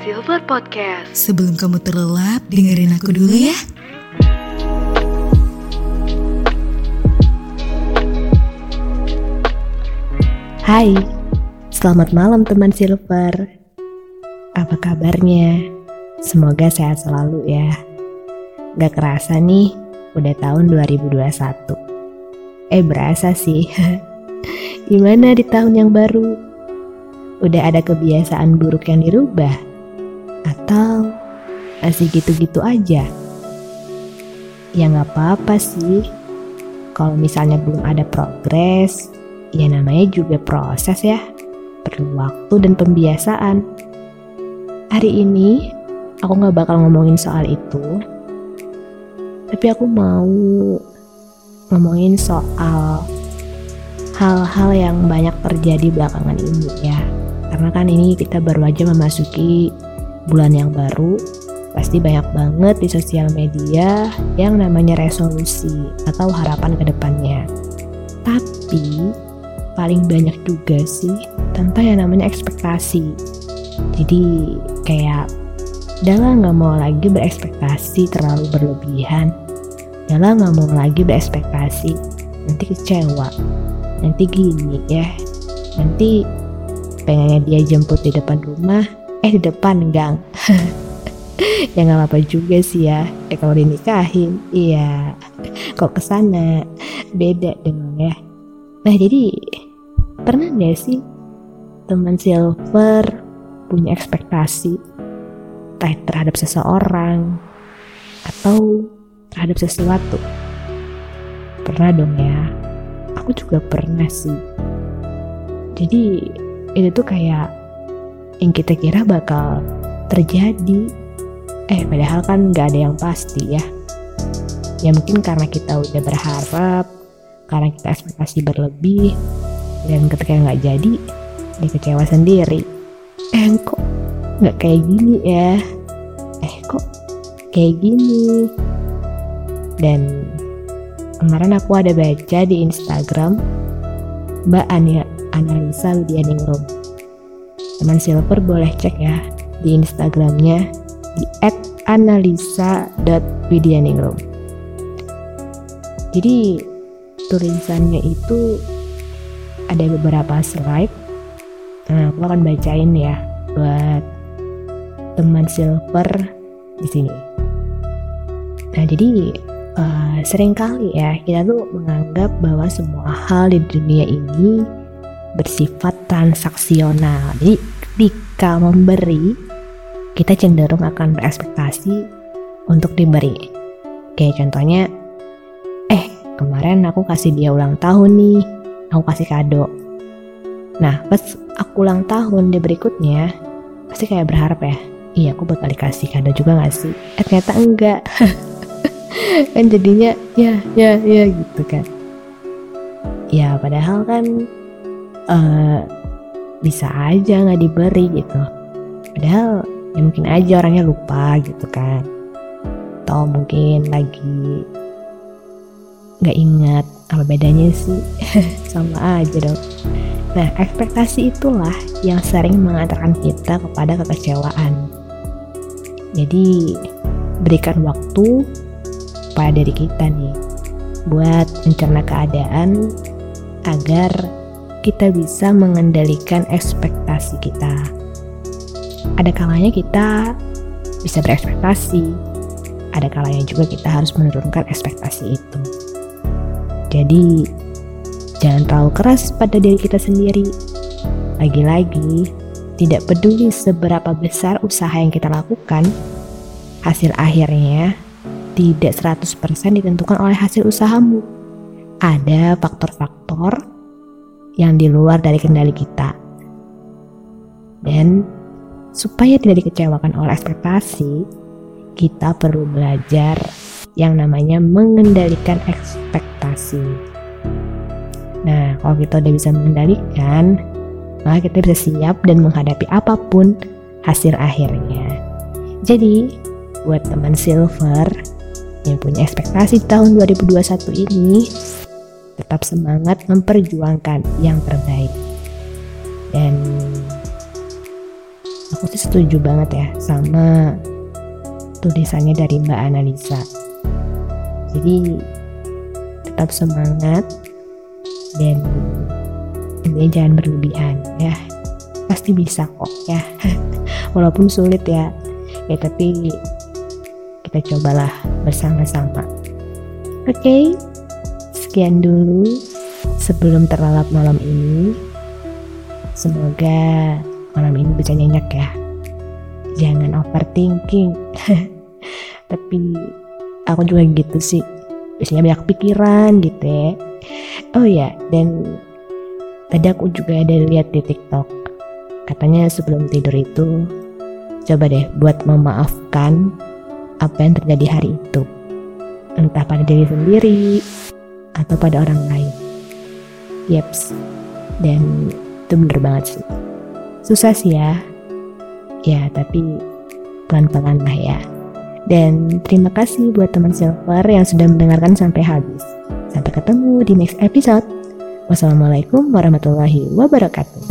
Silver Podcast. Sebelum kamu terlelap, dengerin aku dulu ya. Hai, selamat malam teman Silver. Apa kabarnya? Semoga sehat selalu ya. Gak kerasa nih, udah tahun 2021. Eh berasa sih. Gimana di tahun yang baru? Udah ada kebiasaan buruk yang dirubah? Atau masih gitu-gitu aja? Ya nggak apa-apa sih. Kalau misalnya belum ada progres, ya namanya juga proses ya. Perlu waktu dan pembiasaan. Hari ini aku nggak bakal ngomongin soal itu, tapi aku mau ngomongin soal hal-hal yang banyak terjadi belakangan ini ya. Karena kan ini kita baru aja memasuki bulan yang baru, pasti banyak banget di sosial media yang namanya resolusi atau harapan ke depannya. Tapi paling banyak juga sih tentang yang namanya ekspektasi. Jadi kayak Dala nggak mau lagi berekspektasi terlalu berlebihan. Dala nggak mau lagi berekspektasi nanti kecewa. Nanti gini ya. Nanti pengennya dia jemput di depan rumah, eh di depan gang. ya nggak apa-apa juga sih ya. Eh kalau dinikahin, iya. Kok ke sana beda dong ya. Nah jadi pernah gak sih teman silver punya ekspektasi terhadap seseorang atau terhadap sesuatu? Pernah dong ya. Aku juga pernah sih. Jadi itu tuh kayak yang kita kira bakal terjadi. Eh padahal kan gak ada yang pasti ya. Ya mungkin karena kita udah berharap, karena kita ekspektasi berlebih, dan ketika nggak jadi, dia kecewa sendiri. Eh kok nggak kayak gini ya? Eh kok kayak gini? Dan kemarin aku ada baca di Instagram Mbak Ania Analisa Widianingrum. Teman Silver boleh cek ya di Instagramnya di @analisa.widianingrum. Jadi tulisannya itu ada beberapa slide. Nah, aku akan bacain ya buat teman silver di sini. Nah, jadi uh, sering kali ya kita tuh menganggap bahwa semua hal di dunia ini bersifat transaksional. Jadi ketika memberi, kita cenderung akan berekspektasi untuk diberi. Kayak contohnya, eh kemarin aku kasih dia ulang tahun nih, aku kasih kado. Nah, pas aku ulang tahun di berikutnya, pasti kayak berharap ya, iya aku bakal dikasih kado juga gak sih? Eh ternyata enggak. kan jadinya ya ya ya gitu kan. Ya padahal kan uh, bisa aja nggak diberi gitu. Padahal ya mungkin aja orangnya lupa gitu kan. Atau mungkin lagi nggak ingat apa bedanya sih sama aja dong nah ekspektasi itulah yang sering mengantarkan kita kepada kekecewaan jadi berikan waktu pada diri kita nih buat mencerna keadaan agar kita bisa mengendalikan ekspektasi kita ada kalanya kita bisa berekspektasi ada kalanya juga kita harus menurunkan ekspektasi itu jadi, jangan terlalu keras pada diri kita sendiri. Lagi-lagi, tidak peduli seberapa besar usaha yang kita lakukan, hasil akhirnya tidak 100% ditentukan oleh hasil usahamu. Ada faktor-faktor yang di luar dari kendali kita. Dan supaya tidak dikecewakan oleh ekspektasi, kita perlu belajar yang namanya mengendalikan ekspektasi. Nah, kalau kita udah bisa mengendalikan, maka kita bisa siap dan menghadapi apa pun hasil akhirnya. Jadi, buat teman silver yang punya ekspektasi tahun 2021 ini, tetap semangat memperjuangkan yang terbaik. Dan aku sih setuju banget ya sama tulisannya dari Mbak Analisa. Jadi tetap semangat dan intinya jangan berlebihan ya. Pasti bisa kok ya. Walaupun sulit ya. Ya tapi kita cobalah bersama-sama. Oke. Okay, sekian dulu sebelum terlalap malam ini. Semoga malam ini bisa nyenyak ya. Jangan overthinking. Tapi aku juga gitu sih. Biasanya banyak pikiran gitu ya. Oh ya, dan tadi aku juga ada lihat di TikTok. Katanya sebelum tidur itu coba deh buat memaafkan apa yang terjadi hari itu. Entah pada diri sendiri atau pada orang lain. Yeps. Dan itu bener banget sih. Susah sih ya. Ya tapi pelan-pelan lah ya. Dan terima kasih buat teman silver yang sudah mendengarkan sampai habis. Sampai ketemu di next episode. Wassalamualaikum warahmatullahi wabarakatuh